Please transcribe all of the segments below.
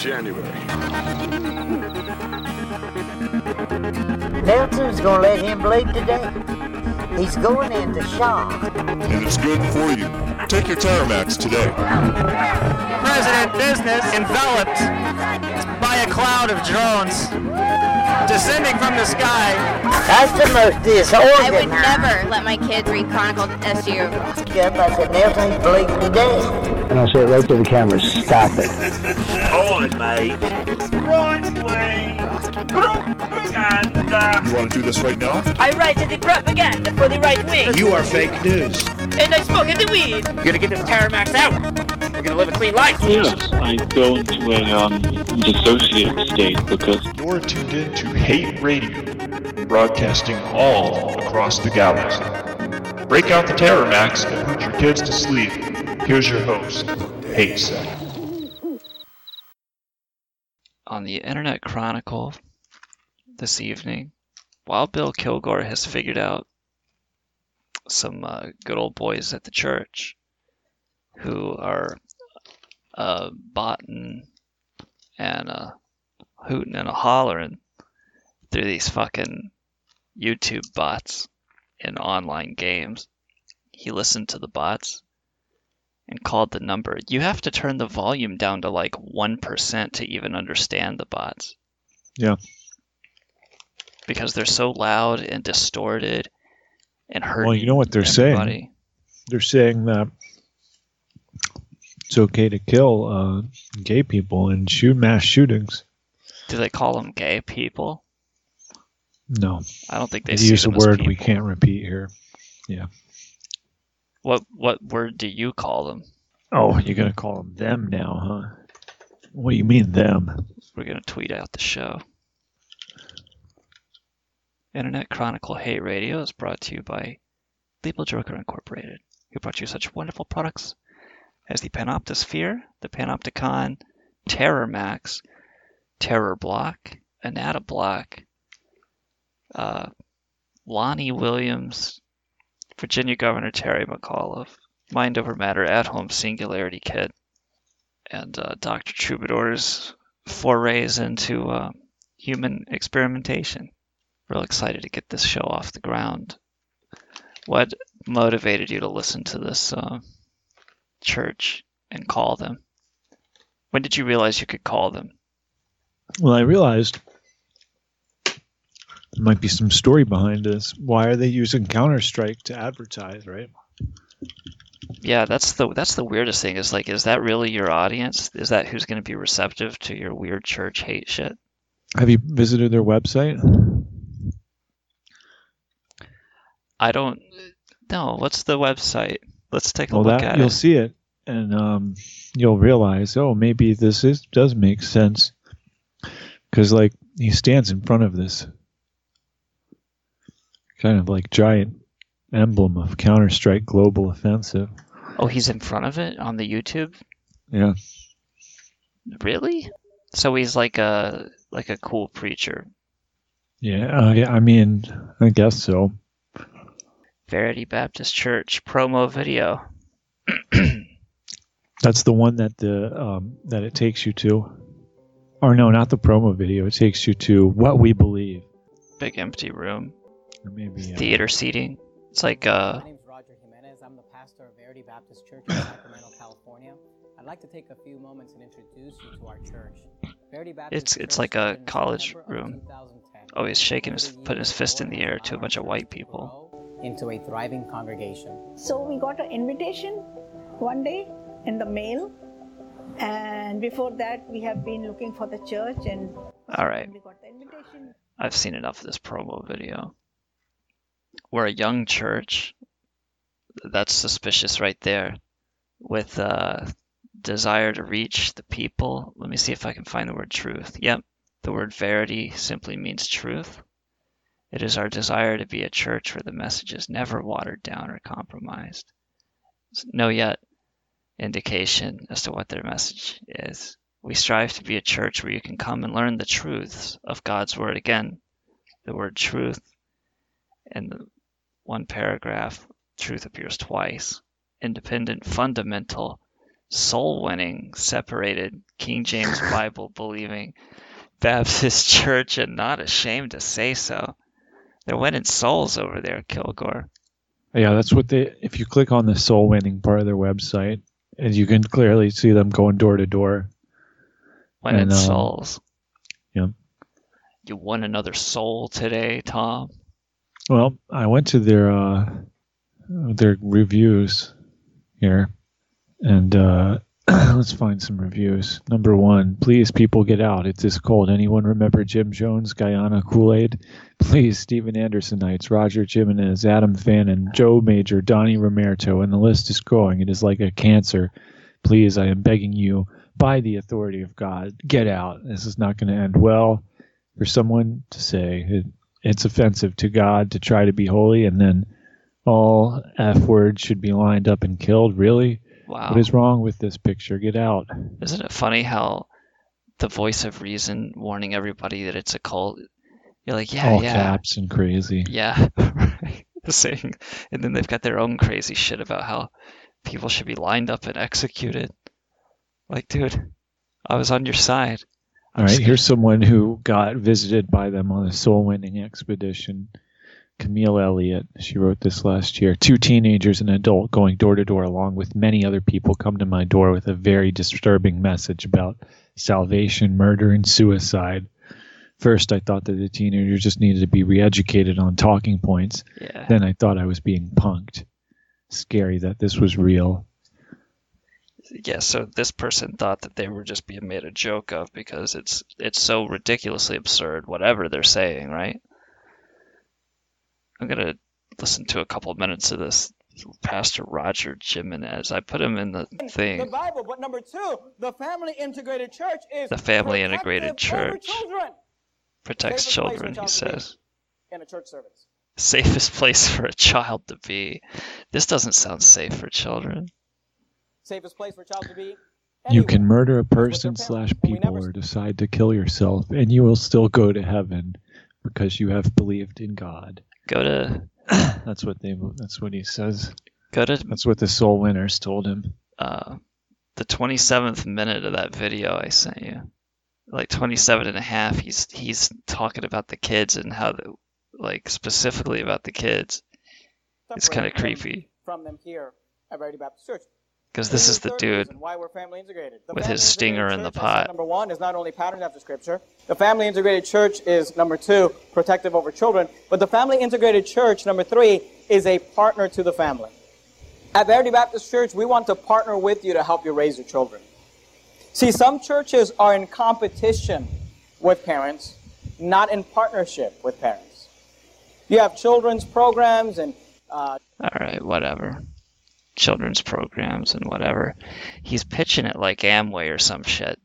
January. Nelson's gonna let him bleed today. He's going into shock. And it's good for you. Take your Terramax today. President business enveloped by a cloud of drones descending from the sky. That's the most disorganized. I would never let my kids read Chronicle SU. Yep, I said Nelson, he's bleeding today. And I said right to the camera, stop it. Right, please. And, uh, You want to do this right now? I write the propaganda for the right wing, You are fake news. and I smoke in the weed. We're gonna get this Terramax out. We're gonna live a clean life. Yes, I go into a um, dissociative state because You're tuned in to Hate Radio, broadcasting all across the galaxy. Break out the Terramax and put your kids to sleep. Here's your host, Hate Set. on the Internet Chronicle this evening, Wild Bill Kilgore has figured out some uh, good old boys at the church who are uh, botting and uh, hooting and a hollering through these fucking YouTube bots in online games. He listened to the bots and called the number. You have to turn the volume down to like 1% to even understand the bots. Yeah. Because they're so loud and distorted and hurting. Well, you know what they're saying? They're saying that it's okay to kill uh, gay people and shoot mass shootings. Do they call them gay people? No, I don't think they they use a word we can't repeat here. Yeah. What what word do you call them? Oh, you're gonna call them them now, huh? What do you mean them? We're gonna tweet out the show. Internet Chronicle Hate Radio is brought to you by Legal Joker Incorporated, who brought you such wonderful products as the Panoptosphere, the Panopticon, Terror Max, Terror Block, Anata Block, uh, Lonnie Williams, Virginia Governor Terry McAuliffe, Mind Over Matter At Home Singularity Kit, and uh, Dr. Troubadour's forays into uh, human experimentation. Real excited to get this show off the ground. What motivated you to listen to this uh, church and call them? When did you realize you could call them? Well, I realized there might be some story behind this. Why are they using Counter Strike to advertise, right? Yeah, that's the that's the weirdest thing. Is like, is that really your audience? Is that who's going to be receptive to your weird church hate shit? Have you visited their website? I don't know. What's the website? Let's take a Well, look that at you'll it. see it, and um, you'll realize, oh, maybe this is does make sense, because like he stands in front of this kind of like giant emblem of Counter Strike Global Offensive. Oh, he's in front of it on the YouTube. Yeah, Really? So he's like a like a cool preacher. yeah. Uh, yeah I mean, I guess so. Verity Baptist Church promo video. That's the one that the um, that it takes you to, or no, not the promo video. It takes you to what we believe. Big empty room. Or maybe uh, Theater seating. It's like uh My name is Roger Jimenez. I'm the pastor of Verity Baptist Church in Sacramento, California. I'd like to take a few moments and introduce you to our church. Verity Baptist it's it's like a college room. Oh, he's shaking his putting his fist in the the air to a bunch of white church to people. Grow Into a thriving congregation. So we got an invitation one day in the mail, and before that we have been looking for the church, and All right. we got the invitation. I've seen enough of this promo video. We're a young church. That's suspicious right there. With uh, desire to reach the people. Let me see if I can find the word truth. Yep, the word verity simply means truth. It is our desire to be a church where the message is never watered down or compromised. No yet indication as to what their message is. We strive to be a church where you can come and learn the truths of God's word. Again, the word truth in the one paragraph, truth appears twice. Independent, fundamental, soul winning, separated, King James Bible believing Baptist church and not ashamed to say so. They're winning souls over there, Kilgore. Yeah, that's what they. If you click on the soul winning part of their website, and you can clearly see them going door to door. Winning And, um, souls. Yeah. You won another soul today, Tom. Well, I went to their uh, their reviews here, and uh, let's find some reviews. Number one, please, people, get out. It's this cold. Anyone remember Jim Jones, Guyana Kool Aid? Please, Steven Andersonites, Roger Jimenez, Adam Fannin, Joe Major, Donnie Romero, and the list is growing. It is like a cancer. Please, I am begging you, by the authority of God, get out. This is not going to end well for someone to say it, it's offensive to God to try to be holy, and then all F words should be lined up and killed. Really? Wow. What is wrong with this picture? Get out. Isn't it funny how the voice of reason warning everybody that it's a cult? You're like, yeah, all yeah, caps and crazy. yeah, saying, and then they've got their own crazy shit about how people should be lined up and executed. Like, dude, I was on your side. I'm All right, here's someone who got visited by them on a soul winning expedition. Camille Elliott, she wrote this last year. Two teenagers and an adult going door to door, along with many other people, come to my door with a very disturbing message about salvation, murder, and suicide. First, I thought that the teenagers just needed to be re educated on talking points. Yeah. Then I thought I was being punked. Scary that this was real. Yeah, so this person thought that they were just being made a joke of because it's it's so ridiculously absurd, whatever they're saying, right? I'm gonna listen to a couple of minutes of this Pastor Roger Jimenez. I put him in the thing. the thing. Bible. But number two, the family integrated church is The family integrated church children protects Safest place for a children, he child to be. says. in a church service. Safest place for a child to be. This doesn't sound safe for children. Safest place for a child to be. You can murder a person slash people or decide to kill yourself, and you will still go to heaven because you have believed in God. Go to. that's what they. That's what he says. Go to. That's what the soul winners told him. uh, the 27th minute of that video I sent you, like 27 and a half, he's he's talking about the kids and how the like specifically about the kids. It's kind of creepy From them here at Verity Baptist Church. Because this is the dude Why we're family integrated. The with his stinger in the church, I said pot. Number one is not only patterned after Scripture. The family integrated church is number two, protective over children. But the family integrated church, number three, is a partner to the family. At Verity Baptist Church, we want to partner with you to help you raise your children. See, some churches are in competition with parents, not in partnership with parents. You have children's programs and uh, All right, whatever. Children's programs and whatever. He's pitching it like Amway or some shit.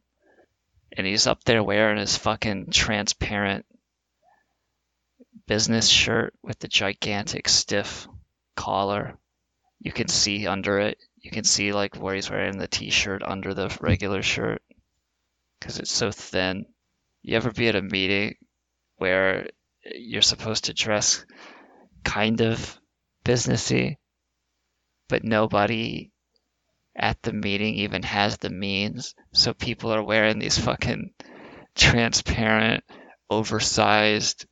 And he's up there wearing his fucking transparent business shirt with the gigantic stiff collar. You can see under it. You can see like where he's wearing the t-shirt under the regular shirt because it's so thin. You ever be at a meeting where you're supposed to dress kind of businessy, but nobody at the meeting even has the means. So people are wearing these fucking transparent, oversized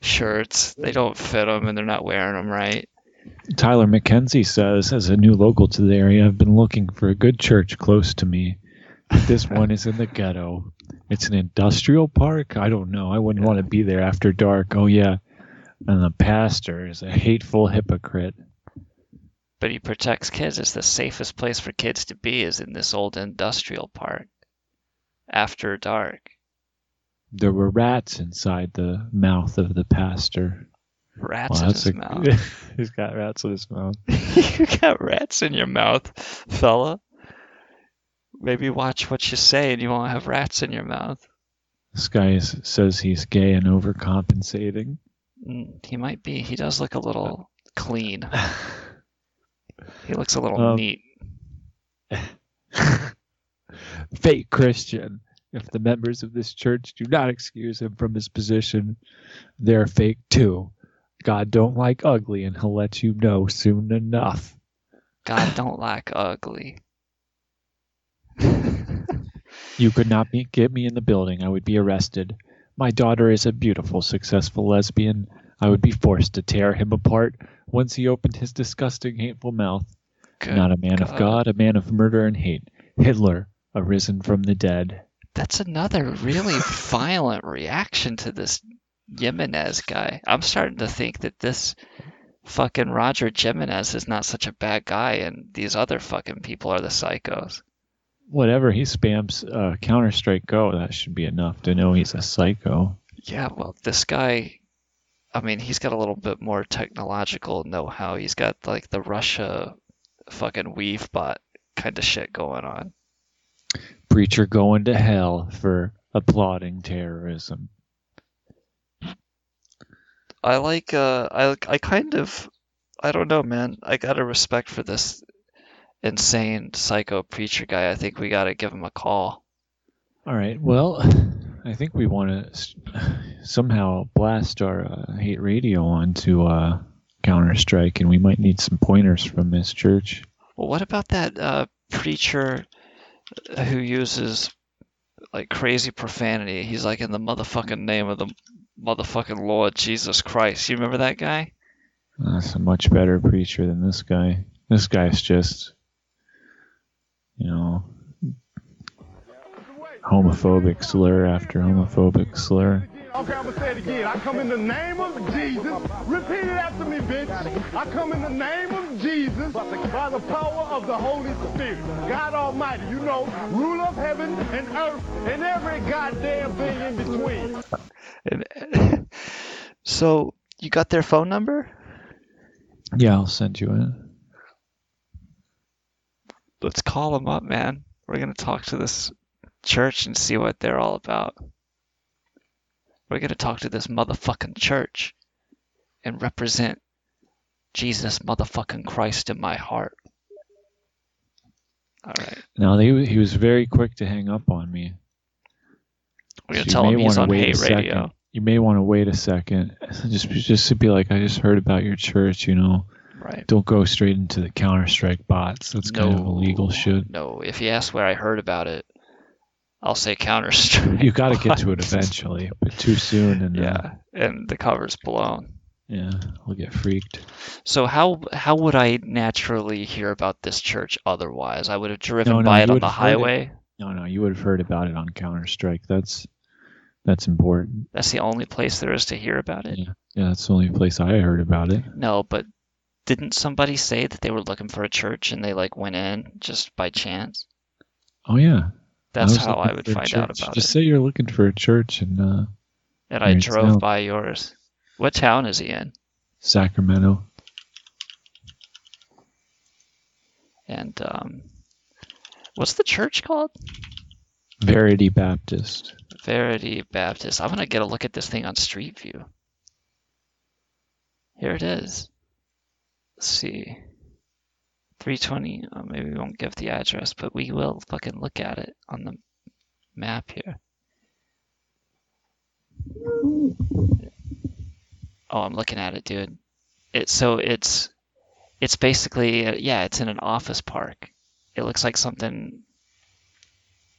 shirts. They don't fit them and they're not wearing them right. Tyler McKenzie says, as a new local to the area, I've been looking for a good church close to me. This one is in the ghetto. It's an industrial park. I don't know. I wouldn't want to be there after dark. Oh yeah, and the pastor is a hateful hypocrite. But he protects kids. It's the safest place for kids to be is in this old industrial park after dark. There were rats inside the mouth of the pastor. Rats Wow, in his a- mouth. He's got rats in his mouth. you got rats in your mouth, fella. Maybe watch what you say and you won't have rats in your mouth. This guy is, says he's gay and overcompensating. Mm, He might be. He does look a little clean. He looks a little Um, neat. Fake Christian. If the members of this church do not excuse him from his position, they're fake too. God don't like ugly, and he'll let you know soon enough. God don't like ugly. You could not be, get me in the building. I would be arrested. My daughter is a beautiful, successful lesbian. I would be forced to tear him apart once he opened his disgusting, hateful mouth. Good not a man of God. God, a man of murder and hate. Hitler, arisen from the dead. That's another really violent reaction to this Jimenez guy. I'm starting to think that this fucking Roger Jimenez is not such a bad guy, and these other fucking people are the psychos. Whatever he spams uh, Counter Strike Go, that should be enough to know he's a psycho. Yeah, well, this guy, I mean, he's got a little bit more technological know-how. He's got like the Russia fucking weave bot kind of shit going on. Preacher going to hell for applauding terrorism. I like uh I I kind of I don't know, man. I got a respect for this insane psycho preacher guy. I think we got to give him a call. All right. Well, I think we want to somehow blast our uh, hate radio onto uh, Counter Strike, and we might need some pointers from this church. Well, what about that uh preacher who uses like crazy profanity? He's like in the motherfucking name of the motherfucking Lord Jesus Christ. You remember that guy? That's a much better preacher than this guy. This guy's just, you know, homophobic slur after homophobic slur. Okay, I'm gonna say it again. I come in the name of Jesus. Repeat it after me, bitch. I come in the name of Jesus by the power of the Holy Spirit. God Almighty, you know, rule of heaven and earth and every goddamn thing in between. And, so you got their phone number? Yeah, I'll send you it. Let's call them up, man. We're gonna talk to this church and see what they're all about. We're gonna talk to this motherfucking church and represent Jesus motherfucking Christ in my heart. All right. Now he he was very quick to hang up on me. We're gonna So tell him he's on hate second. radio. You may want to wait a second, just just to be like, I just heard about your church. You know, Right. Don't go straight into the Counter Strike bots. That's kind of illegal shit. No, if you ask where I heard about it, I'll say Counter Strike. You got to get to it eventually, but too soon, and uh, Yeah, and the cover's blown. yeah, we'll get freaked. So how how would I naturally hear about this church otherwise? I would have driven No, no, by it on the heard it. highway. No, no, you would have heard about it on Counter Strike. That's that's important. That's the only place there is to hear about it. Yeah, yeah, that's the only place I heard about it. No, but didn't somebody say that they were looking for a church and they like went in just by chance? Oh yeah, That's was how I would find out about Just it. Just say you're looking for a church in uh, And I drove town. by yours. What town is he in? Sacramento. And um, what's the church called? Verity Baptist. Verity Baptist. I'm gonna get a look at this thing on Street View. Here it is. Let's see. 320. Oh, maybe we won't give the address, but we will fucking look at it on the map here. Oh, I'm looking at it, dude. It so it's it's basically uh, yeah, it's in an office park. It looks like something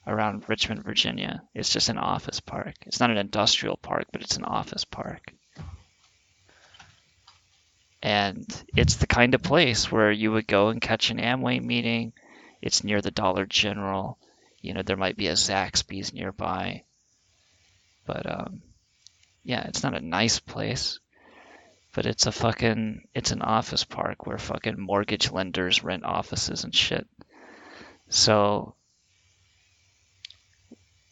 around Richmond, Virginia. It's just an office park. It's not an industrial park, but it's an office park. And it's the kind of place where you would go and catch an Amway meeting. It's near the Dollar General. You know, there might be a Zaxby's nearby. But um yeah, it's not a nice place. But it's a fucking it's an office park where fucking mortgage lenders rent offices and shit. So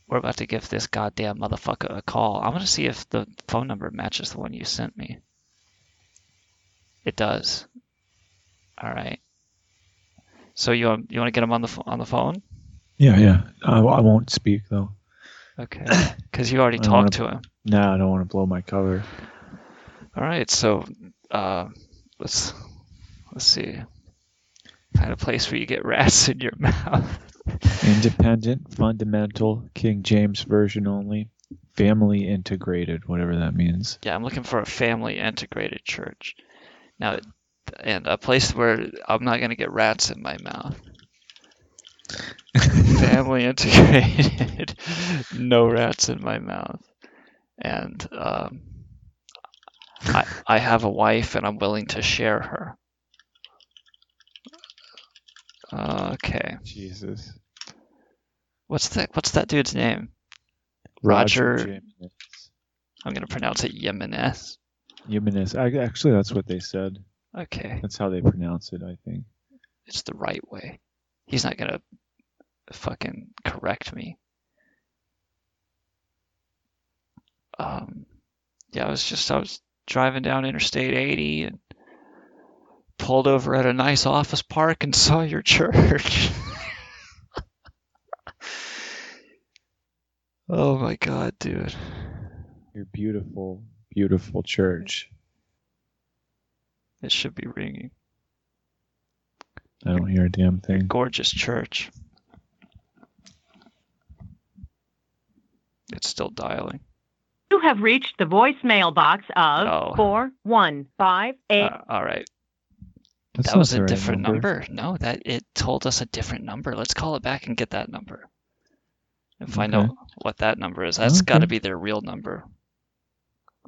we're about to give this goddamn motherfucker a call. I'm gonna see if the phone number matches the one you sent me. It does. All right. So you want you want to get him on the on the phone? Yeah, yeah. I, I won't speak though. Okay. Because you already I don't wanna- talked to him. No, I don't want to blow my cover. All right, so uh, let's let's see. Find a place where you get rats in your mouth. Independent, fundamental, King James version only, family integrated, whatever that means. Yeah, I'm looking for a family integrated church. Now, and a place where I'm not gonna get rats in my mouth. family integrated, no rats in my mouth, and um, I I have a wife and I'm willing to share her. Okay. Jesus. What's that? What's that dude's name? Roger Roger. I'm gonna pronounce it Jimenez. Jimenez. Actually, that's what they said. Okay, That's how they pronounce it, I think. it's the right way. He's not gonna fucking correct me. Um, yeah, I was just I was driving down Interstate 80 and pulled over at a nice office park and saw your church. oh my god, dude. You're beautiful, beautiful church. It should be ringing. I don't hear a damn thing. Gorgeous church. It's still dialing. You have reached the voicemail box of Oh. four one five eight. Uh, all right. That's that was a right different number. number. No, that it told us a different number. Let's call it back and get that number. And find Okay. out what that number is. That's got to be their real number.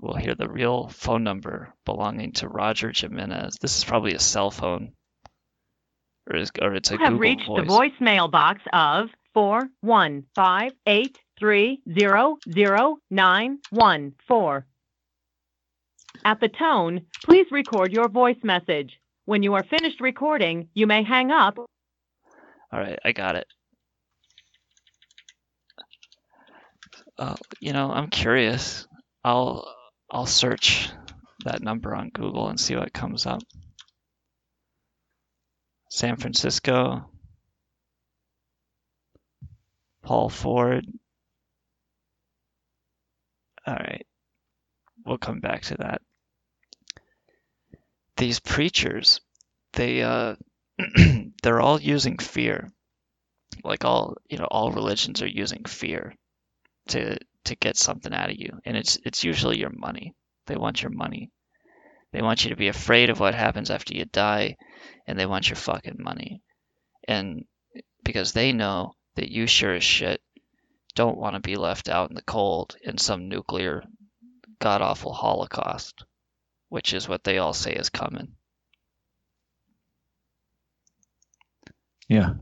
We'll hear the real phone number belonging to Roger Jimenez. This is probably a cell phone. Or, is, or it's a You have Google reached voice. the voicemail box of four one five eight three zero zero nine one four. At the tone, please record your voice message. When you are finished recording, you may hang up. All right, I got it. Uh, you know, I'm curious. I'll I'll search that number on Google and see what comes up. San Francisco. Paul Ford. All right. We'll come back to that. These preachers, they uh they're all using fear. Like all, you know, all religions are using fear to to get something out of you. And it's it's usually your money. They want your money. They want you to be afraid of what happens after you die and they want your fucking money. And because they know that you sure as shit don't want to be left out in the cold in some nuclear god awful holocaust, which is what they all say is coming. Yeah.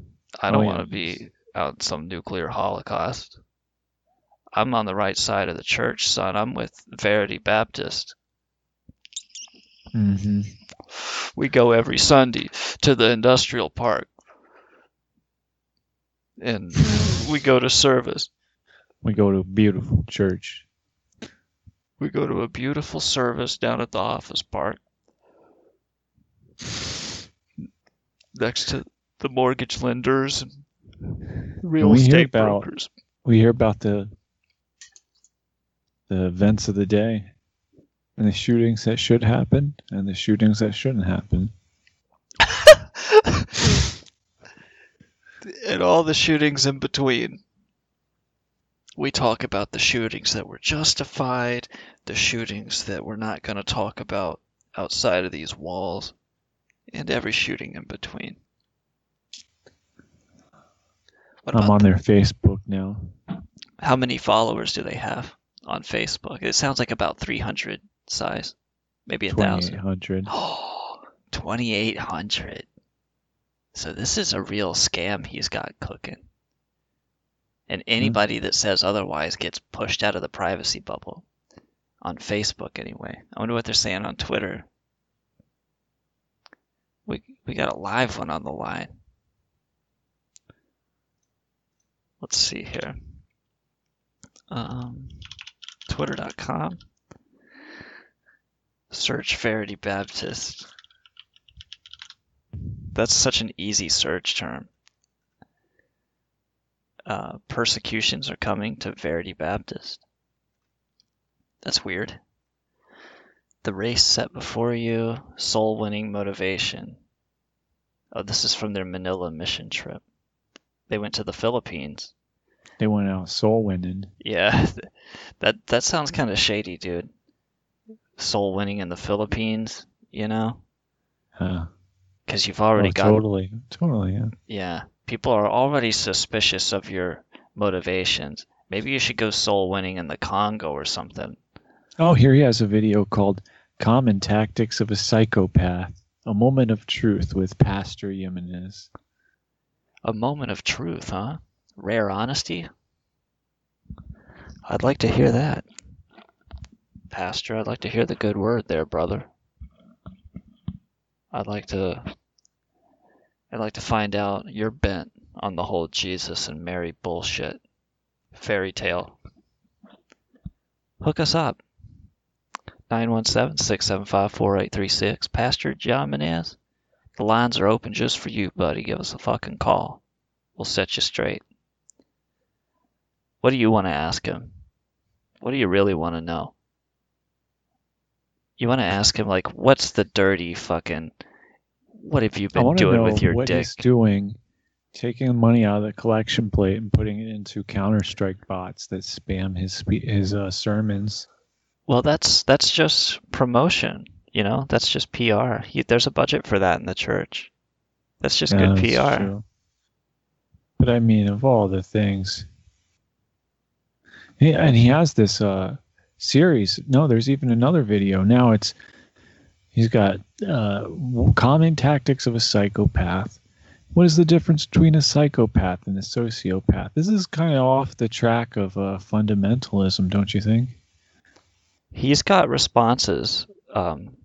I don't Oh, want to be out in some nuclear holocaust. I'm on the right side of the church, son. I'm with Verity Baptist. hmm We go every Sunday to the industrial park. And we go to service. We go to a beautiful church. We go to a beautiful service down at the office park. Next to the mortgage lenders and real we estate about brokers. we hear about the the events of the day and the shootings that should happen and the shootings that shouldn't happen. and all the shootings in between. We talk about the shootings that were justified, the shootings that we're not going to talk about outside of these walls, and every shooting in between. I'm on their Facebook now. how many followers do they have on Facebook? It sounds like about 300 size, maybe a thousand. 2800. 2,800. So this is a real scam he's got cooking. And anybody that says otherwise gets pushed out of the privacy bubble. On Facebook, anyway. I wonder what they're saying on Twitter. We, we got a live one on the line. Let's see here. Um, Twitter.com. Search Verity Baptist. That's such an easy search term. uh, persecutions are coming to Verity Baptist. That's weird. The race set before you, soul winning motivation. Oh, this is from their Manila mission trip. They went to the Philippines. They went out soul winning. Yeah, that that sounds kind of shady, dude. Soul winning in the Philippines, you know? Huh. Because you've already Oh, got totally, totally. Yeah. Yeah, people are already suspicious of your motivations. Maybe you should go soul winning in the Congo or something. Oh, here he has a video called "Common Tactics of a Psychopath: A Moment of Truth" with Pastor Jimenez. A moment of truth, huh? Rare honesty? I'd like to hear that. Pastor, I'd like to hear the good word there, brother. I'd like to I'd like to find out your bent on the whole Jesus and Mary bullshit. Fairy tale. Hook us up. 917-675-4836. Pastor John Menez. The lines are open just for you, buddy. Give us a fucking call. We'll set you straight. What do you want to ask him? What do you really want to know? You want to ask him, like, what's the dirty fucking. What have you been doing know with your what dick? he's doing, taking the money out of the collection plate and putting it into Counter Strike bots that spam his his uh, sermons. Well, that's that's just promotion, you know. That's just PR. He, there's a budget for that in the church. That's just Yeah, good that's PR. true. But I mean, of all the things, and he has this uh, series. No, there's even another video. Now it's he's got uh, common tactics of a psychopath. What is the difference between a psychopath and a sociopath? This is kind of off the track of uh, fundamentalism, don't you think? He's got responses um,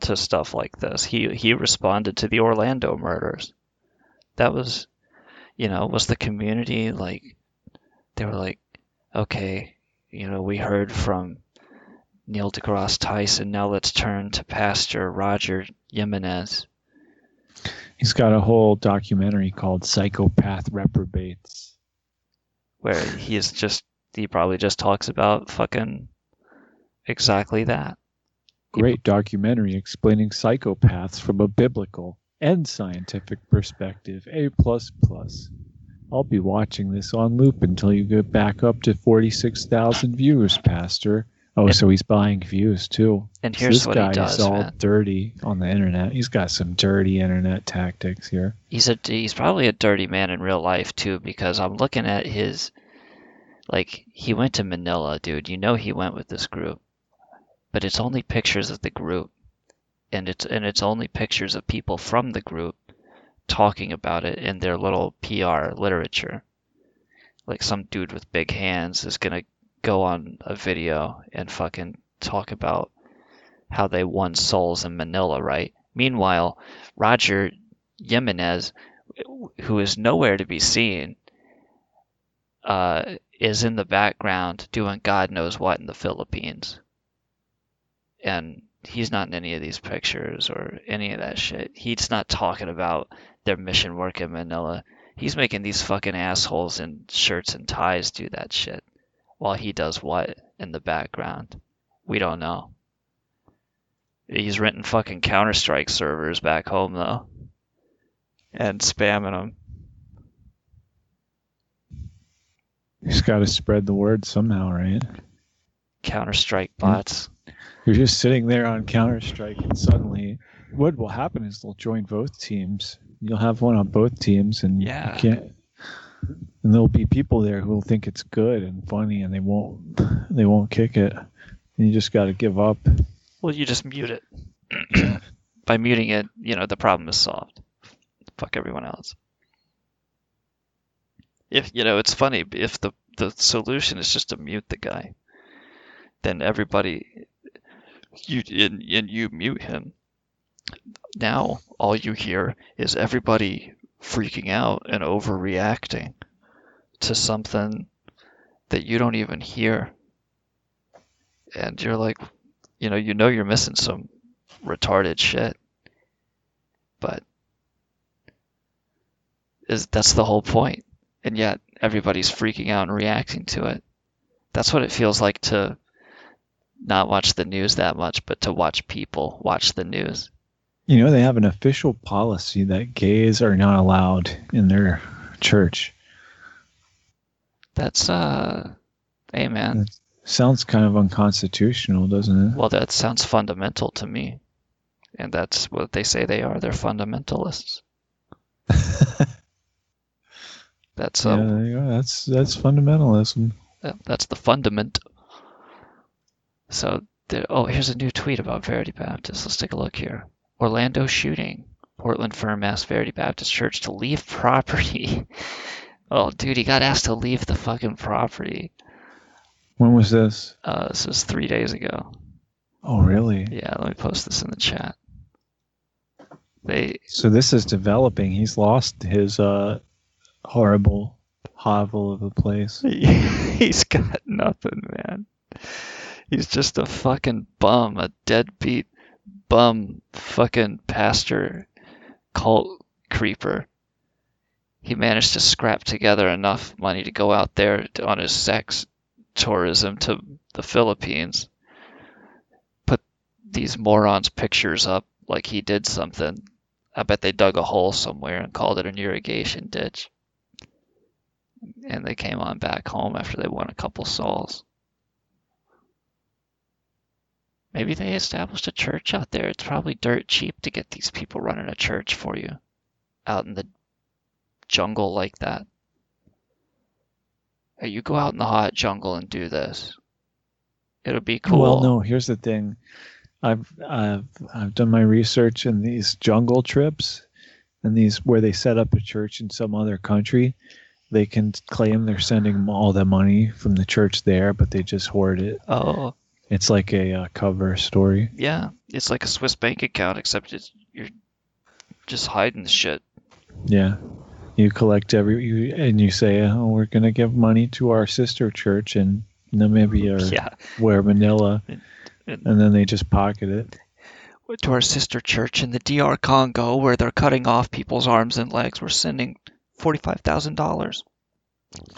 to stuff like this. He he responded to the Orlando murders. That was, you know, was the community like they were like, okay, you know, we heard from Neil deGrasse Tyson. Now let's turn to Pastor Roger Jimenez. He's got a whole documentary called Psychopath Reprobates. where he is just he probably just talks about fucking exactly that. Great documentary explaining psychopaths from a biblical and scientific perspective. A plus plus. I'll be watching this on loop until you get back up to forty six thousand views, Pastor. Oh, so he's buying views too. And here's this what he guy does, is all man. dirty on the internet. He's got some dirty internet tactics here. He's a he's probably a dirty man in real life too because I'm looking at his like he went to Manila, dude. You know he went with this group. But it's only pictures of the group and it's and it's only pictures of people from the group talking about it in their little PR literature. Like some dude with big hands is going to go on a video and fucking talk about how they won souls in Manila, right? Meanwhile, Roger Jimenez, who is nowhere to be seen, uh, is in the background doing God knows what in the Philippines. And he's not in any of these pictures or any of that shit. He's not talking about their mission work in Manila. He's making these fucking assholes in shirts and ties do that shit while he does what in the background. We don't know. He's renting fucking Counter Strike servers back home though, and spamming them. He's got to spread the word somehow, right? Counter Strike bots. You're just sitting there on Counter Strike, and suddenly, what will happen is they'll join both teams. You'll have one on both teams, and Yeah. you can't. And there'll be people there who will think it's good and funny, and they won't. They won't kick it. And you just got to give up. Well, you just mute it. By muting it, you know the problem is solved. Fuck everyone else. If you know, it's funny if the the solution is just to mute the guy, then everybody you and, and you mute him. Now all you hear is everybody freaking out and overreacting to something that you don't even hear. And you're like, you know, you know you're missing some retarded shit. But is that's the whole point. And yet everybody's freaking out and reacting to it. That's what it feels like to not watch the news that much, but to watch people watch the news. You know, they have an official policy that gays are not allowed in their church. That's uh, hey man. Sounds kind of unconstitutional, doesn't it? Well, that sounds fundamental to me, and that's what they say they are. They're fundamentalists. that's yeah, uh, there you go. that's that's fundamentalism. That's the fundament. So, there, oh, here's a new tweet about Verity Baptist. Let's take a look here. Orlando shooting. Portland Firm asked Verity Baptist Church to leave property. oh, dude, he got asked to leave the fucking property. When was this? Uh, this was three days ago. Oh, really? Yeah, let me post this in the chat. They So this is developing. He's lost his uh horrible hovel of a place. he's got nothing, man. He's just a fucking bum, a deadbeat bum fucking pastor cult creeper. He managed to scrap together enough money to go out there on his sex tourism to the Philippines. Put these morons' pictures up like he did something. I bet they dug a hole somewhere and called it an irrigation ditch. And they came on back home after they won a couple souls. Maybe they established a church out there. It's probably dirt cheap to get these people running a church for you out in the jungle like that. Hey, you go out in the hot jungle and do this. It'll be cool. Well, no, here's the thing. I've I've I've done my research in these jungle trips and these where they set up a church in some other country. They can claim they're sending all the money from the church there, but they just hoard it. Oh, It's like a uh, cover story. yeah. It's like a Swiss bank account, except it's you're just hiding the shit. Yeah. You collect every you and you say, "Oh, we're going to give money to our sister church in Namibia or Yeah. where Manila." and- And then they just pocket it. To our sister church in the DR Congo where they're cutting off people's arms and legs. We're sending forty-five thousand dollars.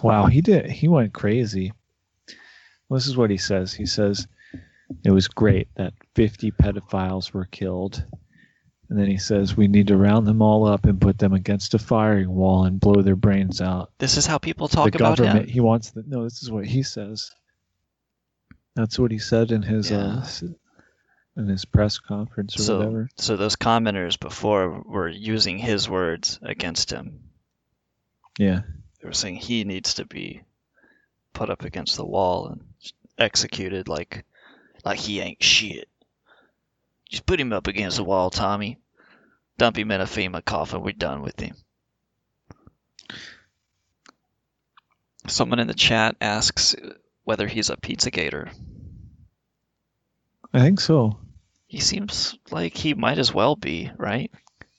Wow, he did. He went crazy. This is what he says. He says it was great that 50 pedophiles were killed. And then he says we need to round them all up and put them against a firing wall and blow their brains out. This is how people talk the about government. him. He wants the no. This is what he says. That's what he said in his uh, in his press conference or So, whatever. so those commenters before were using his words against him. Yeah. They were saying he needs to be put up against the wall and executed like like he ain't shit. Just put him up against the wall, Tommy. Dump him in a FEMA coffin. We're done with him. Someone in the chat asks whether he's a pizza gator. I think so. He seems like he might as well be, right?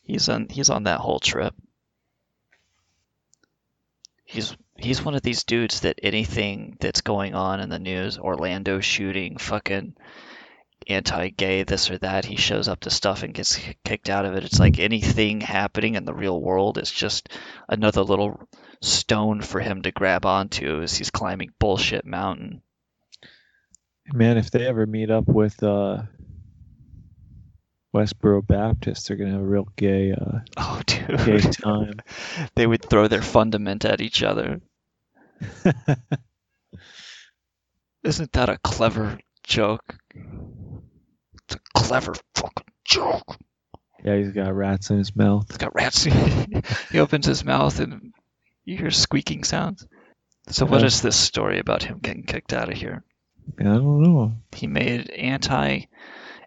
He's on he's on that whole trip. He's he's one of these dudes that anything that's going on in the news, Orlando shooting, fucking anti-gay, this or that, he shows up to stuff and gets kicked out of it. It's like anything happening in the real world is just another little stone for him to grab onto as he's climbing bullshit mountain. Man, if they ever meet up with uh, Westboro Baptist, they're gonna have a real gay, uh, oh, dude. gay time. they would throw their fundament at each other. Isn't that a clever joke? It's a clever fucking joke. Yeah, he's got rats in his mouth. He's got rats. he opens his mouth and you hear squeaking sounds. So, what is this story about him getting kicked out of here? I don't know. He made anti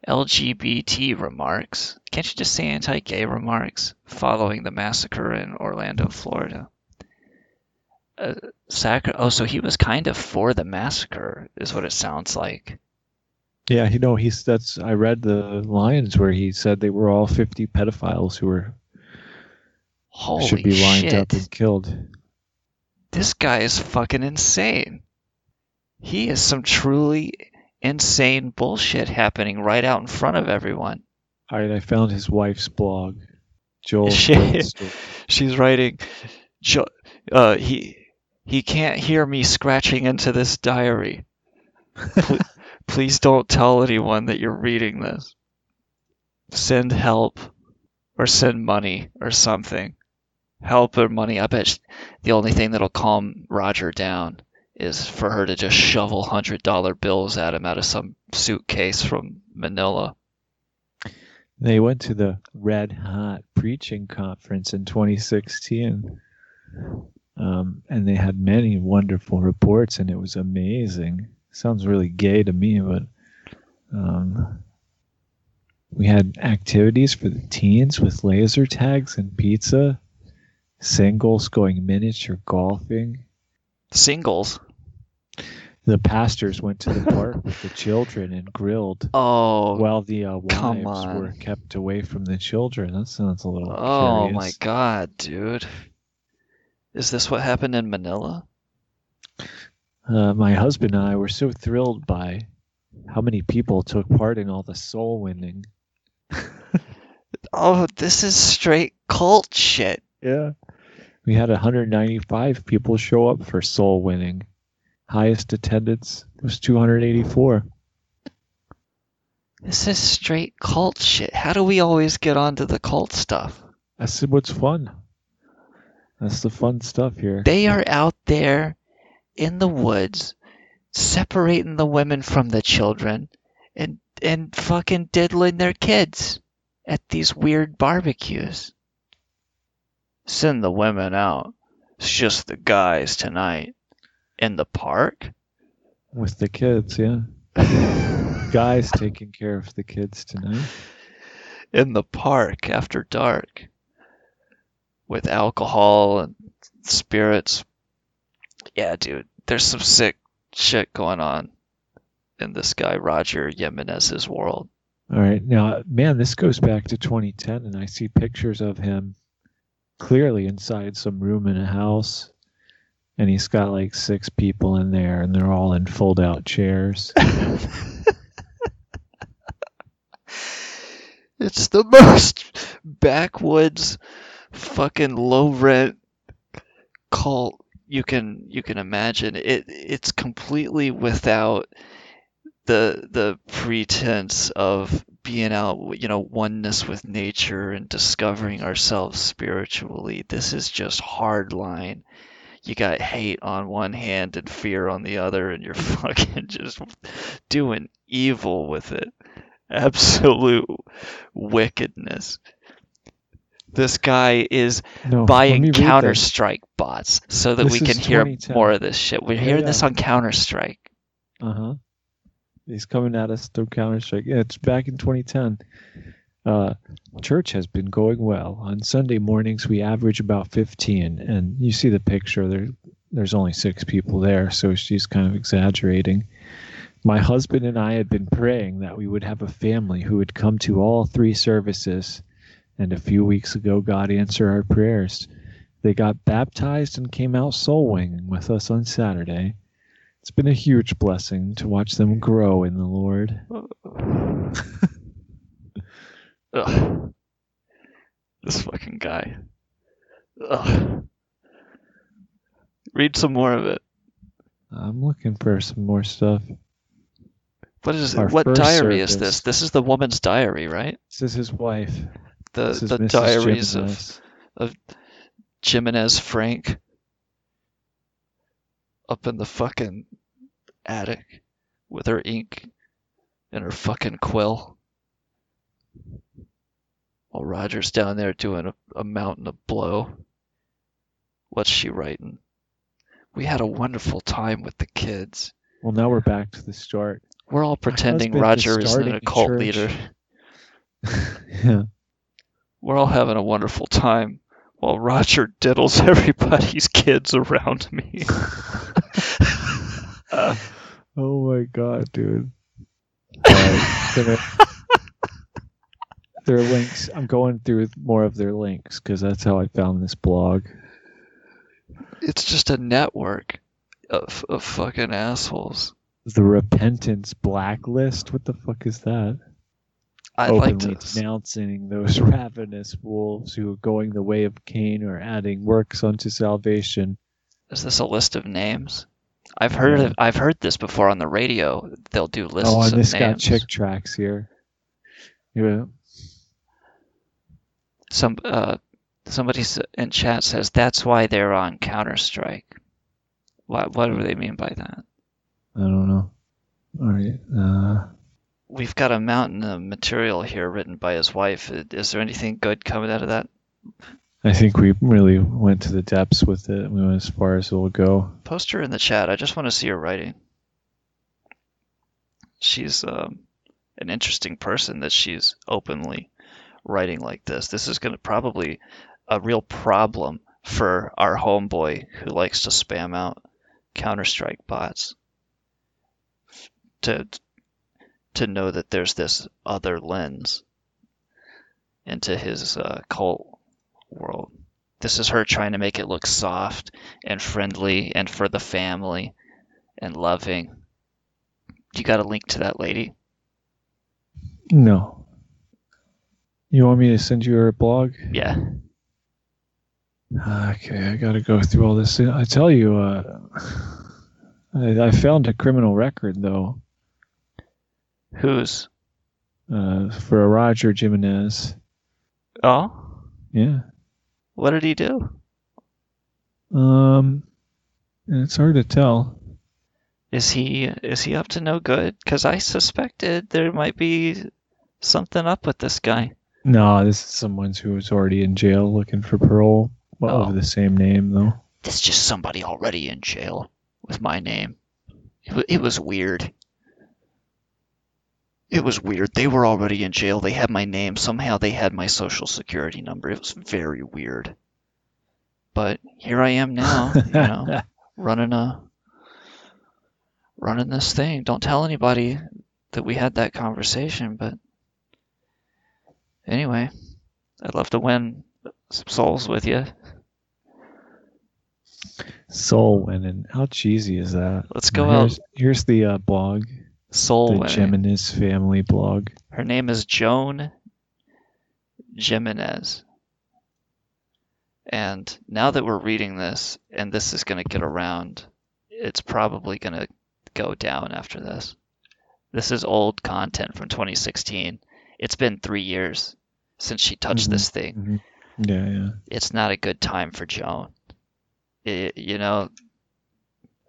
LGBT remarks. Can't you just say anti gay remarks following the massacre in Orlando, Florida? Uh, oh, so he was kind of for the massacre, is what it sounds like. Yeah, you know, he's that's. I read the lines where he said they were all 50 pedophiles who were Holy should be lined shit. up and killed. This guy is fucking insane. He is some truly insane bullshit happening right out in front of everyone. All right, I found his wife's blog. Joel. She- she's writing jo- uh, he He can't hear me scratching into this diary. Pl- please don't tell anyone that you're reading this. Send help or send money or something. Help or money. I bet the only thing that'll calm Roger down is for her to just shovel hundred dollar bills at him out of some suitcase from Manila. They went to the Red Hot Preaching Conference in 2016. Um, and they had many wonderful reports, and it was amazing. Sounds really gay to me, but um, we had activities for the teens with laser tags and pizza, singles going miniature golfing. Singles? The pastors went to the park with the children and grilled. Oh, while the uh, wives were kept away from the children. That sounds a little. Oh curious. my god, dude. Is this what happened in Manila? Uh, my husband and I were so thrilled by how many people took part in all the soul winning. Oh, this is straight cult shit. Yeah. We had 195 people show up for soul winning. Highest attendance was 284. This is straight cult shit. How do we always get onto the cult stuff? That's what's fun. That's the fun stuff here. They are out there in the woods separating the women from the children and and fucking diddling their kids at these weird barbecues. Send the women out. It's just the guys tonight. In the park? With the kids, yeah. Guys taking care of the kids tonight. in the park after dark with alcohol and spirits. Yeah, dude, there's some sick shit going on in this guy Roger Jimenez's world. All right. Now, man, this goes back to 2010, and I see pictures of him clearly inside some room in a house. And he's got like six people in there, and they're all in fold out chairs. It's the most backwoods fucking low rent cult you can you can imagine. It it's completely without the the pretense of being out, you know, oneness with nature and discovering ourselves spiritually. This is just hard line. You got hate on one hand and fear on the other, and you're fucking just doing evil with it. Absolute wickedness. This guy is No, buying Counter Strike bots so that This we can hear more of this shit. We're Yeah, hearing yeah. this on Counter Strike. Uh huh. He's coming at us through Counter Strike. Yeah, it's back in 2010. Uh, church has been going well. On Sunday mornings, we average about 15, and you see the picture. There, there's only six people there, so she's kind of exaggerating. My husband and I had been praying that we would have a family who would come to all three services, and a few weeks ago, God answered our prayers. They got baptized and came out soul winning with us on Saturday. It's been a huge blessing to watch them grow in the Lord. Ugh. This fucking guy. Ugh. Read some more of it. I'm looking for some more stuff. What is Our what diary is this? This is the woman's diary, right? This is his wife. The This is the Mrs. diaries Jimenez. of of Jimenez Frank up in the fucking attic with her ink and her fucking quill. While Roger's down there doing a, a mountain of blow. What's she writing? We had a wonderful time with the kids. Well, now we're back to the start. We're all pretending Roger isn't starting a a cult church. leader. Yeah. We're all having a wonderful time while Roger diddles everybody's kids around me. Uh, oh my god, dude. Gonna- their links. I'm going through more of their links because that's how I found this blog. it's just a network of, of fucking assholes. The Repentance Blacklist. What the fuck is that? Like Openly to. denouncing those ravenous wolves who are going the way of Cain or adding works unto salvation. Is this a list of names? I've heard of, I've heard this before on the radio. They'll do oh, lists oh, and of this got Chick tracts here. Yeah. Some uh, somebody in chat says that's why they're on Counter Strike. What what do they mean by that? I don't know. All right. Uh, We've got a mountain of material here written by his wife. Is there anything good coming out of that? I think we really went to the depths with it. We went as far as it'll go. Post her in the chat. I just want to see her writing. She's um, an interesting person that she's openly writing like this. This is going to probably a real problem for our homeboy who likes to spam out Counter Strike bots. To to know that there's this other lens into his uh, cult world. This is her trying to make it look soft and friendly and for the family and loving. You got a link to that lady? No. You want me to send you her blog? Yeah. Okay, I got to go through all this. I tell you, uh, I, I found a criminal record though. Whose? Uh, for a Roger Jimenez. Oh, Yeah. what did he do? Um, it's hard to tell. Is he is he up to no good? Because I suspected there might be something up with this guy. No, this is someone who was already in jail looking for parole. Well, Oh. the same name though. This is just somebody already in jail with my name. It, wa- it was weird. It was weird. They were already in jail. They had my name. Somehow they had my social security number. It was very weird. But here I am now, you know, running a running this thing. Don't tell anybody that we had that conversation, but anyway, I'd love to win some souls with you. Soul winning. How cheesy is that? Let's go Now, out. Here's, here's the uh, blog. Soul the winning. Jimenez family blog. Her name is Joan Jimenez. And now that we're reading this, and this is going to get around, it's probably going to go down after this. This is old content from 2016. It's been three years since she touched Mhm, this thing. mhm. Yeah, yeah. It's not a good time for Joan. It, you know,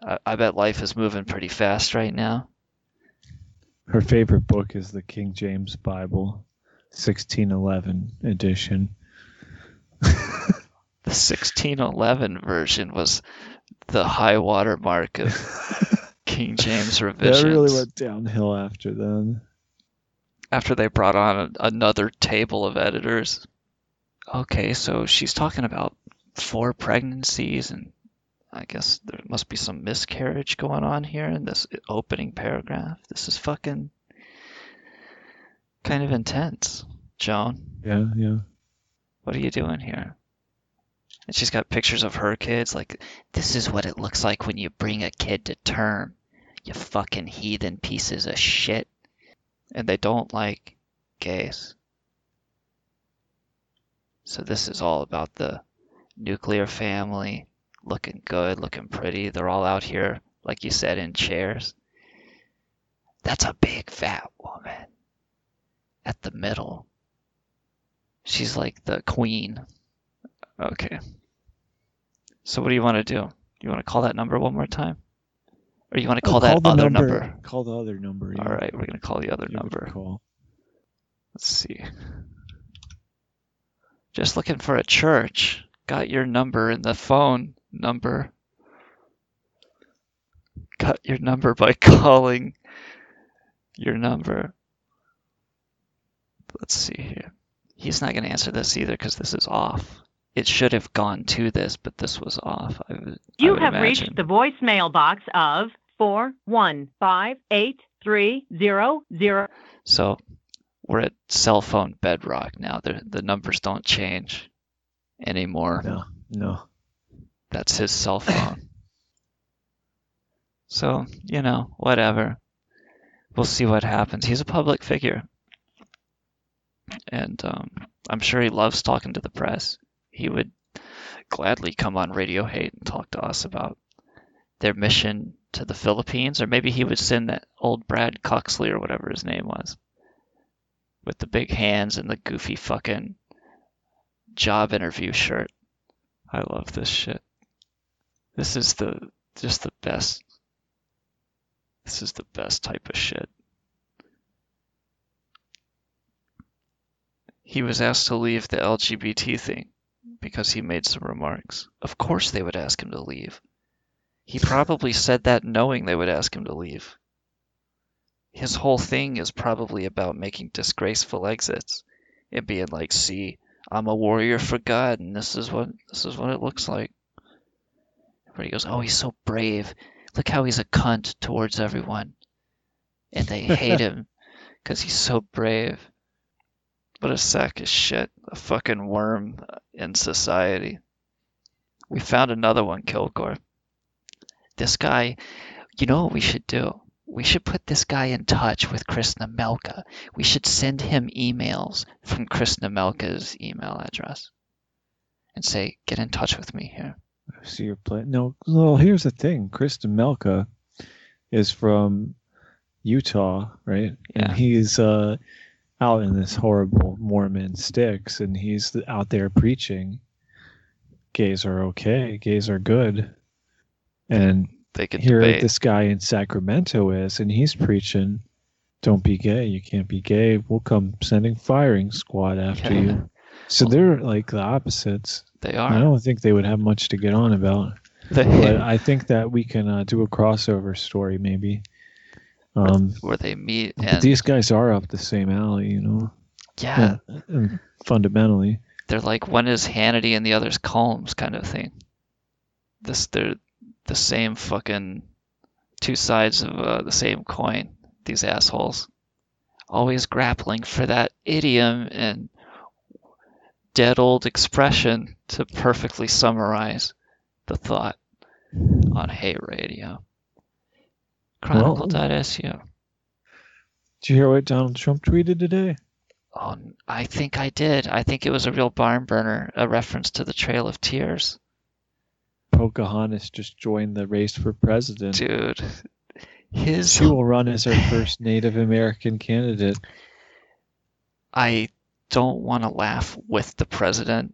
I, I bet life is moving pretty fast right now. Her favorite book is the King James Bible, 1611 edition. The 1611 version was the high water mark of King James revisions. That really went downhill after then. After they brought on another table of editors. Okay, so she's talking about four pregnancies, and I guess there must be some miscarriage going on here in this opening paragraph. This is fucking kind of intense, Joan. Yeah, yeah. What are you doing here? And she's got pictures of her kids. Like, this is what it looks like when you bring a kid to term. You fucking heathen pieces of shit. And they don't like gays. So this is all about the nuclear family looking good, looking pretty. They're all out here, like you said, in chairs. That's a big fat woman at the middle. She's like the queen. Okay. So what do you want to do? You want to call that number one more time? Or you want to Oh, call that the other number? Call the other number. yeah. All right, we're going to call the other Give number. call. Let's see. Just looking for a church. Got your number in the phone number. Got your number by calling your number. Let's see here. He's not going to answer this either because this is off. It should have gone to this, but this was off. I would, I You have imagine. reached the voicemail box of four one five eight three zero zero. So we're at cell phone bedrock now. The the numbers don't change anymore. No, no. That's his cell phone. so, you know, whatever. We'll see what happens. He's a public figure. And um, I'm sure he loves talking to the press. He would gladly come on Radio Hate and talk to us about their mission to the Philippines, or maybe he would send that old Brad Coxley or whatever his name was, with the big hands and the goofy fucking job interview shirt. I love this shit. This is the just the best. This is the best type of shit. He was asked to leave the LGBT thing because he made some remarks. Of course they would ask him to leave. He probably said that knowing they would ask him to leave. His whole thing is probably about making disgraceful exits and being like, "See, I'm a warrior for God, and this is what this is what it looks like." Everybody goes, "Oh, he's so brave. Look how he's a cunt towards everyone," and they hate him because he's so brave. What a sack of shit, a fucking worm in society. We found another one, Kilgore. This guy, you know what we should do? We should put this guy in touch with Chris Nemelka. We should send him emails from Chris Nemelka's email address and say, get in touch with me here. I see your plan. No, well, here's the thing. Chris Nemelka is from Utah, right? Yeah. And he's uh, out in this horrible Mormon sticks, and he's out there preaching. Gays are okay. Gays are good. And they can here debate. this guy in Sacramento is, and he's preaching, "Don't be gay. You can't be gay. We'll come sending firing squad after Yeah. you." So they're like the opposites. They are. I don't think they would have much to get on about. But I think that we can uh, do a crossover story maybe. Um, Where they meet and these guys are up the same alley, you know. Yeah. And- and fundamentally, they're like one is Hannity and the other's Colmes kind of thing. This they're the same fucking two sides of uh, the same coin. These assholes always grappling for that idiom and dead old expression to perfectly summarize the thought on Hate Radio. Chronicle.su. did you hear what Donald Trump tweeted today? Oh, I think I did. I think it was a real barn burner, a reference to the Trail of Tears. Pocahontas just joined the race for president. Dude, his she will run as our first Native American candidate. I don't want to laugh with the president,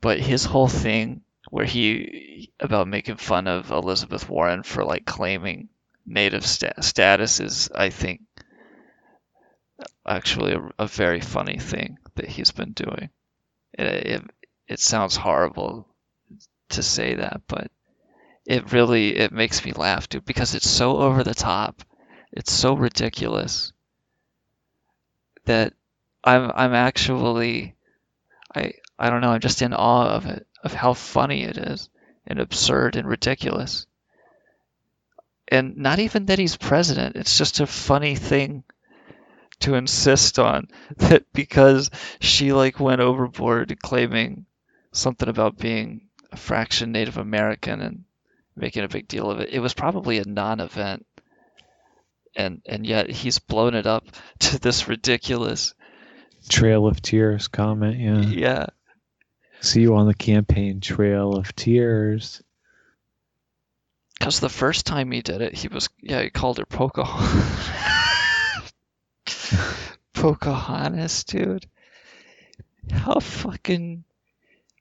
but his whole thing where he about making fun of Elizabeth Warren for like claiming native sta- status is, I think, actually a, a very funny thing that he's been doing. It, it it sounds horrible to say that, but it really it makes me laugh, dude, because it's so over the top. It's so ridiculous that I'm I'm actually I I don't know, I'm just in awe of it, of how funny it is and absurd and ridiculous. And not even that he's president, it's just a funny thing to insist on that because she like went overboard claiming something about being a fraction Native American and making a big deal of it. It was probably a non-event. And and yet he's blown it up to this ridiculous Trail of Tears comment, yeah. Yeah. See you on the campaign trail of tears. Because the first time he did it, he was yeah, he called her Pocahontas. Pocahontas, dude. How fucking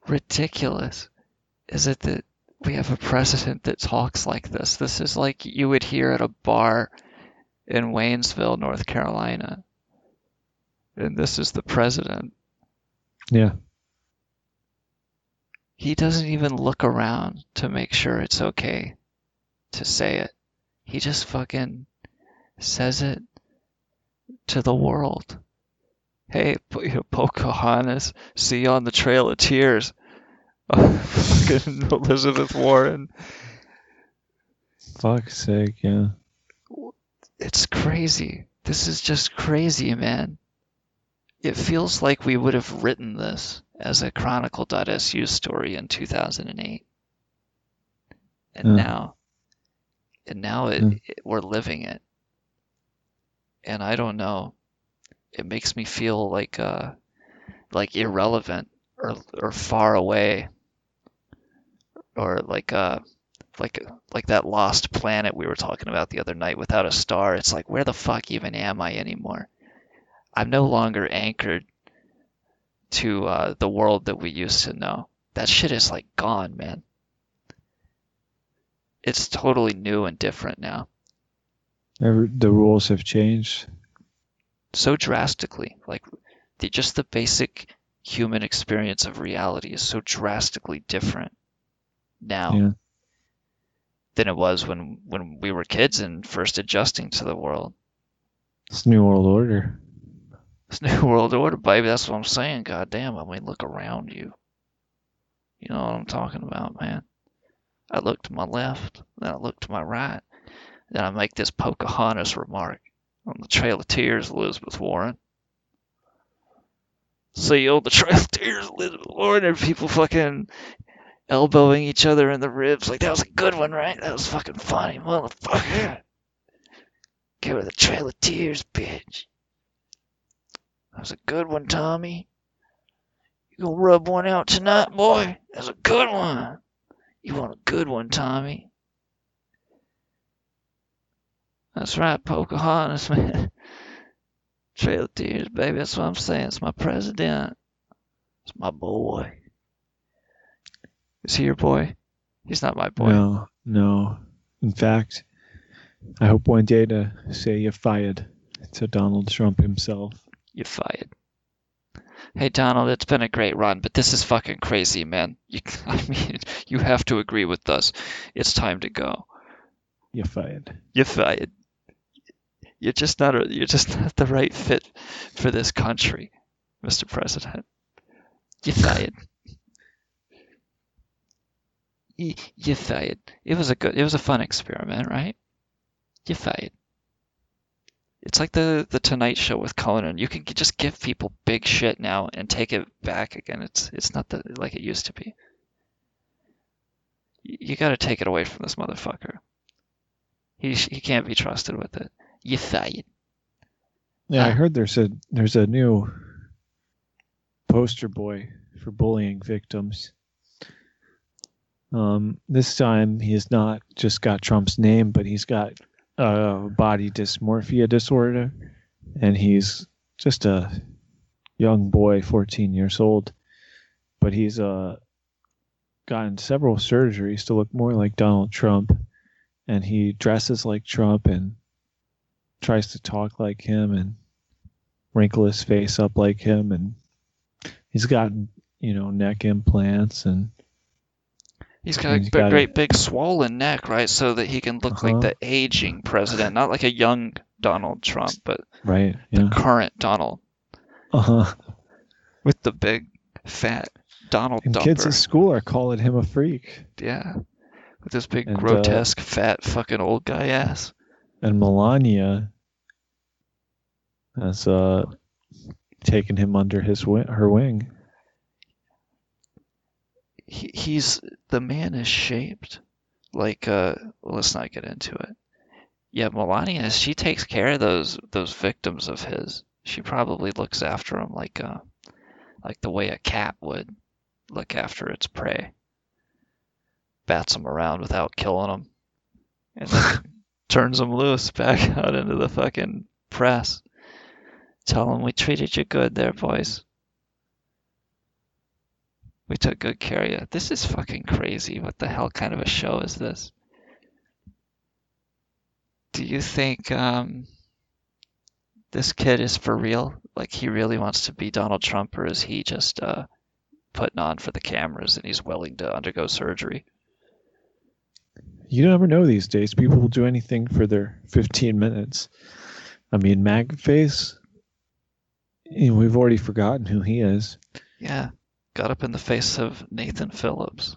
ridiculous is it that we have a president that talks like this? This is like you would hear at a bar in Waynesville, North Carolina. And this is the president. Yeah. He doesn't even look around to make sure it's okay to say it. He just fucking says it to the world. Hey, you know, Pocahontas, see you on the Trail of Tears. fucking Elizabeth Warren. Fuck's sake, yeah. It's crazy. This is just crazy, man. It feels like we would have written this as a Chronicle.su story in 2008. And Yeah. now, and now it, Yeah. it- we're living it. And I don't know. It makes me feel like uh like irrelevant or or far away. or like uh like like that lost planet we were talking about the other night without a star. It's like where the fuck even am I anymore? I'm no longer anchored to uh, the world that we used to know. That shit is like gone, man. It's totally new and different now. The rules have changed. so drastically. Like the, just the basic human experience of reality is so drastically different now Yeah. than it was when when we were kids and first adjusting to the world. It's New World Order. It's new world order, baby. That's what I'm saying. God damn. I mean, look around you. You know what I'm talking about, man. I look to my left, then I look to my right, then I make this Pocahontas remark on the Trail of Tears, Elizabeth Warren. See on the Trail of Tears, Elizabeth Warren, and people fucking elbowing each other in the ribs. Like, that was a good one, right? That was fucking funny, motherfucker. Give her the Trail of Tears, bitch. That was a good one, Tommy. You gonna rub one out tonight, boy? That's a good one. You want a good one, Tommy? That's right, Pocahontas, man. Trail of Tears, baby. That's what I'm saying. It's my president. It's my boy. Is he your boy? He's not my boy. No, no. In fact, I hope one day to say you're fired to Donald Trump himself. You're fired. Hey Donald, it's been a great run, but this is fucking crazy, man. You, I mean, you have to agree with us. It's time to go. You fired. You're fired. You're just not a, you're just not the right fit for this country, Mr. President. You're fired. You- You're fired. It was a good, it was a fun experiment, right? You're fired. It's like the the Tonight Show with Conan. You can just give people big shit now and take it back again. It's it's not the, like it used to be. You, got to take it away from this motherfucker. He he can't be trusted with it. You fired. Yeah, I Uh, heard there's a there's a new poster boy for bullying victims. Um, this time he has not just got Trump's name, but he's got a body dysmorphia disorder, and he's just a young boy, 14 years old, but he's uh gotten several surgeries to look more like Donald Trump, and he dresses like Trump and tries to talk like him and wrinkle his face up like him and he's got you know neck implants and He's got a He's big, got a- great big swollen neck, right? So that he can look like Uh-huh. the aging president, not like a young Donald Trump, but right yeah current Donald uh-huh with the big fat Donald and dumper. kids at school are calling him a freak Yeah, with this big And, uh, grotesque fat fucking old guy ass. and Melania has uh taken him under his her wing He, he's the man is shaped like uh. Well, let's not get into it. Yeah, Melania, she takes care of those those victims of his. She probably looks after them like uh, like the way a cat would look after its prey. Bats them around without killing them, and turns them loose back out into the fucking press. Tell them we treated you good there, boys. We took good care of you. This is fucking crazy. What the hell kind of a show is this? Do you think um, this kid is for real? Like he really wants to be Donald Trump, or is he just uh, putting on for the cameras and he's willing to undergo surgery? you never know these days people will do anything for their 15 minutes i mean MAGAface you know, we've already forgotten who he is Yeah, got up in the face of Nathan Phillips,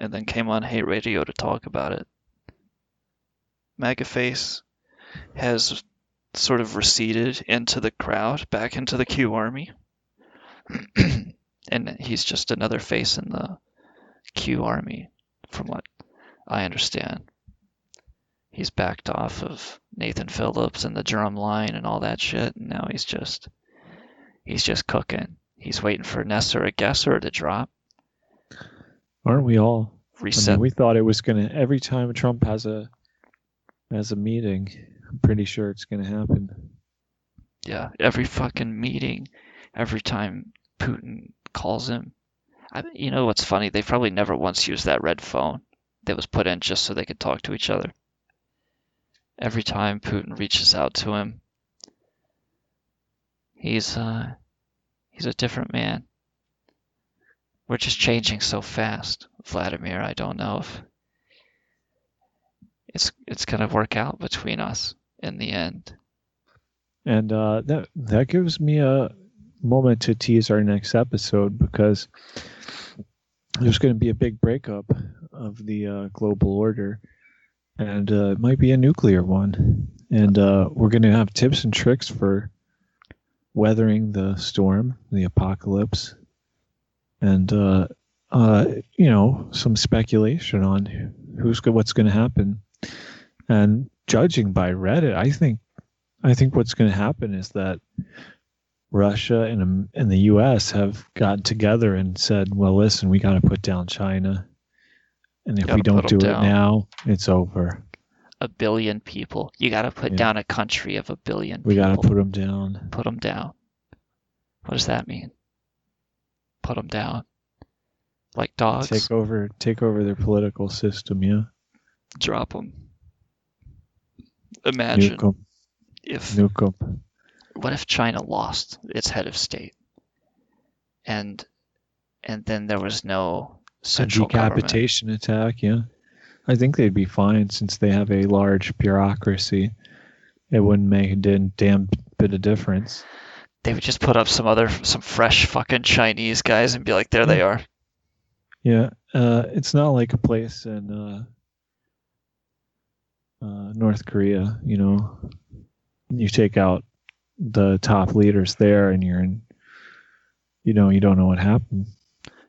and then came on Hate Radio to talk about it. MAGAface has sort of receded into the crowd, back into the Q Army, and he's just another face in the Q Army, from what I understand. He's backed off of Nathan Phillips and the drum line and all that shit, and now he's just he's just cooking. He's waiting for NESARA GESARA to drop. aren't we all I mean, we thought it was gonna every time Trump has a has a meeting. I'm pretty sure it's gonna happen. Yeah, every fucking meeting, every time Putin calls him. I, you know what's funny? They probably never once used that red phone that was put in just so they could talk to each other. Every time Putin reaches out to him, he's uh, he's a different man. We're just changing so fast, Vladimir. I don't know if it's it's gonna work out between us in the end. And uh, that that gives me a moment to tease our next episode because there's going to be a big breakup of the uh, global order, and uh, it might be a nuclear one. And uh, we're going to have tips and tricks for weathering the storm, the apocalypse, and uh, uh, you know some speculation on who's go- what's going to happen. And judging by Reddit, I think I think what's going to happen is that Russia and um, and the U.S. have gotten together and said, "Well, listen, we got to put down China, and if we don't do down. it now, it's over. A billion people. You got to put Yeah. down a country of a billion. We got to put them down." put them down. What does that mean? Put them down. Like dogs. Take over, take over their political system. Yeah, Drop them. Imagine nuke 'em. if Nuke 'em. what if China lost its head of state, and and then there was no A central government. decapitation attack. Yeah, I think they'd be fine since they have a large bureaucracy. It wouldn't make a damn- bit of difference. They would just put up some other some fresh fucking Chinese guys and be like, there they are. Yeah, uh, it's not like a place in uh, uh, North Korea. You know, you take out the top leaders there, and you're in. You know, you don't know what happened.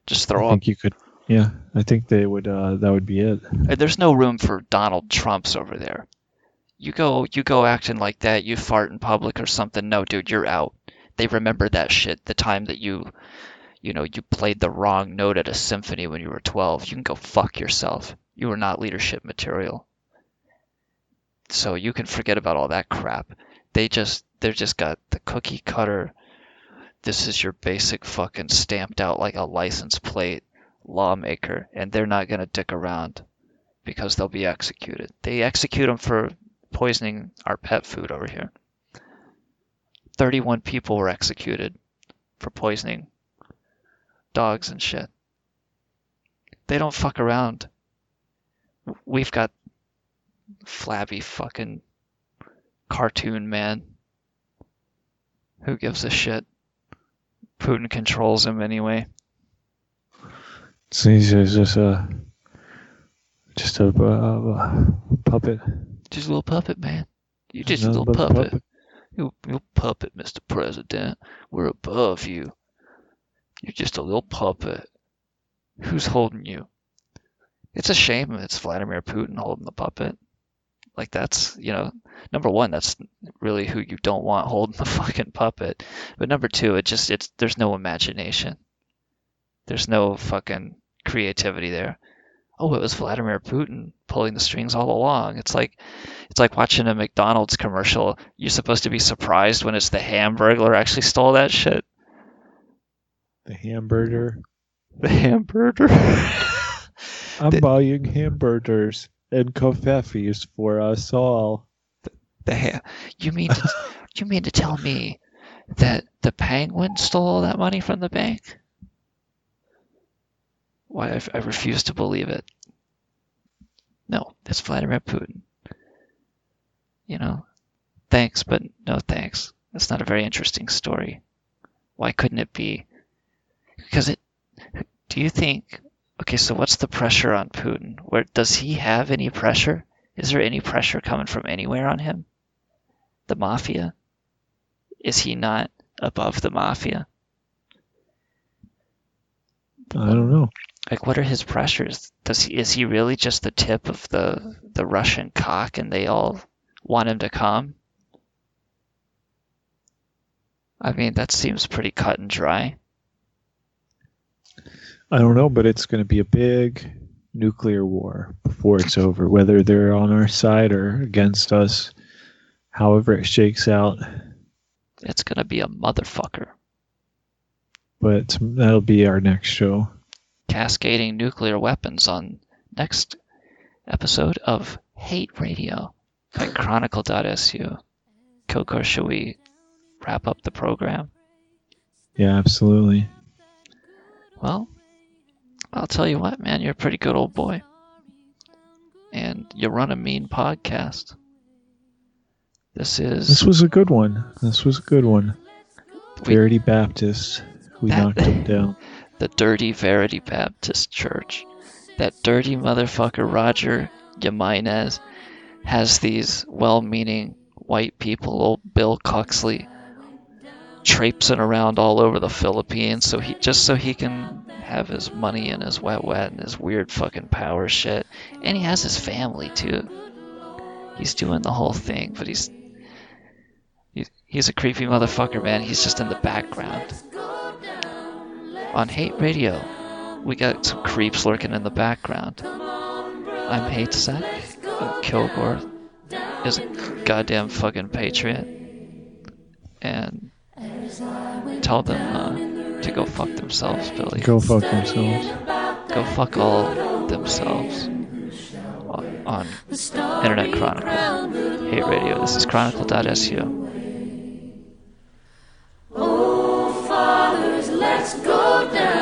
Just I throw up. think you could. Yeah, I think they would. Uh, that would be it. Uh, There's no room for Donald Trumps over there. You go you go acting like that, you fart in public or something. No, dude, you're out. They remember that shit. The time that you you know, you played the wrong note at a symphony when you were 12. You can go fuck yourself. You were not leadership material. So you can forget about all that crap. They just they're just got the cookie cutter this is your basic fucking stamped out like a license plate lawmaker and they're not going to dick around because they'll be executed. They execute them for poisoning our pet food over here. 31 people were executed for poisoning dogs and shit. They don't fuck around. We've got flabby fucking cartoon man. Who gives a shit? Putin controls him anyway. So he's just a just a uh, puppet. Just a little puppet, man. You're just a little puppet. puppet. You, you puppet, Mr. President. We're above you. You're just a little puppet. Who's holding you? It's a shame it's Vladimir Putin holding the puppet. Like that's, you know, number one, that's really who you don't want holding the fucking puppet. But number two, it just it's there's no imagination. There's no fucking creativity there. Oh, it was Vladimir Putin pulling the strings all along. It's like it's like watching a McDonald's commercial. You're supposed to be surprised when it's the Hamburglar actually stole that shit. The hamburger. The hamburger. I'm buying hamburgers and coffees for us all. The ha- you mean to, you mean to tell me that the penguin stole all that money from the bank? Why I, I refuse to believe it. No, it's Vladimir Putin. You know, thanks, but no thanks. That's not a very interesting story. Why couldn't it be? Because it. Do you think? Okay, so what's the pressure on Putin? Where does he have any pressure? Is there any pressure coming from anywhere on him? The mafia? Is he not above the mafia? I don't know. Like, what are his pressures? Does he is he really just the tip of the the Russian cock, and they all want him to come? I mean, that seems pretty cut and dry. I don't know, but it's going to be a big, nuclear war before it's over, whether they're on our side or against us. However, it shakes out. It's gonna be a motherfucker. But that'll be our next show. Cascading nuclear weapons on next episode of Hate Radio by Chronicle.su. Kokor, should we wrap up the program? Yeah, absolutely. Well, I'll tell you what, man, you're a pretty good old boy. And you run a mean podcast. This is. This was a good one. This was a good one. Verity Baptist. We That- knocked him down. the dirty Verity Baptist Church. That dirty motherfucker Roger Jimenez has these well-meaning white people, old Bill Coxley, traipsing around all over the Philippines, so he just so he can have his money and his wet wet and his weird fucking power shit, and he has his family too. He's doing the whole thing, but he's he's, he's a creepy motherfucker, man. He's just in the background on Hate Radio, we got some creeps lurking in the background. I'm Hate Sec. Uh, Kilgore is a goddamn fucking patriot. And tell them uh, to go fuck themselves, Billy. Go fuck themselves. Go fuck all themselves. On, on Internet Chronicle. Hate Radio. This is Chronicle.su. let's go down,